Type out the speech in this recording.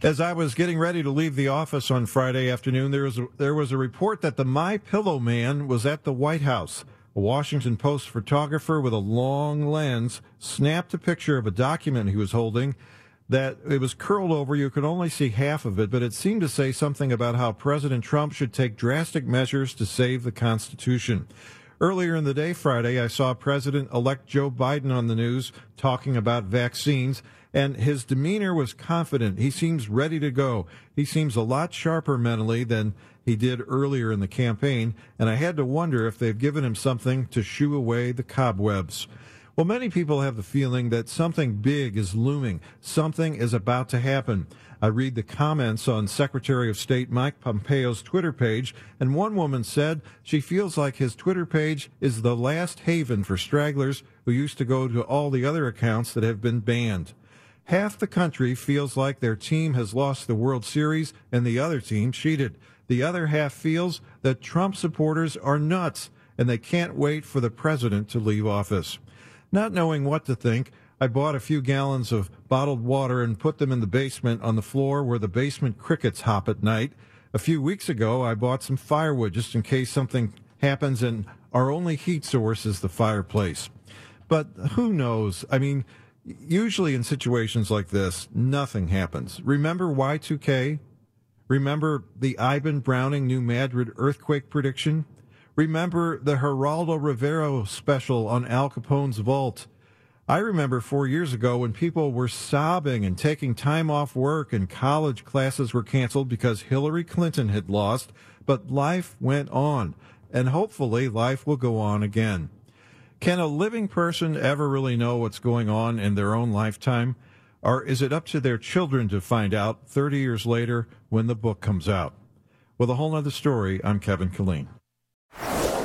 As I was getting ready to leave the office on Friday afternoon, there was a, there was a report that the My Pillow man was at the White House. A Washington Post photographer with a long lens snapped a picture of a document he was holding that it was curled over. You could only see half of it, but it seemed to say something about how President Trump should take drastic measures to save the Constitution. Earlier in the day, Friday, I saw President elect Joe Biden on the news talking about vaccines and his demeanor was confident. He seems ready to go. He seems a lot sharper mentally than he did earlier in the campaign, and I had to wonder if they've given him something to shoo away the cobwebs. Well, many people have the feeling that something big is looming, something is about to happen. I read the comments on Secretary of State Mike Pompeo's Twitter page, and one woman said she feels like his Twitter page is the last haven for stragglers who used to go to all the other accounts that have been banned. Half the country feels like their team has lost the World Series and the other team cheated. The other half feels that Trump supporters are nuts and they can't wait for the president to leave office. Not knowing what to think, I bought a few gallons of bottled water and put them in the basement on the floor where the basement crickets hop at night. A few weeks ago, I bought some firewood just in case something happens and our only heat source is the fireplace. But who knows? I mean, usually in situations like this, nothing happens. Remember Y2K? Remember the Iben Browning New Madrid earthquake prediction? Remember the Geraldo Rivera special on Al Capone's vault? I remember four years ago when people were sobbing and taking time off work and college classes were canceled because Hillary Clinton had lost, but life went on, and hopefully life will go on again. Can a living person ever really know what's going on in their own lifetime? Or is it up to their children to find out 30 years later when the book comes out? With a whole other story, I'm Kevin Killeen.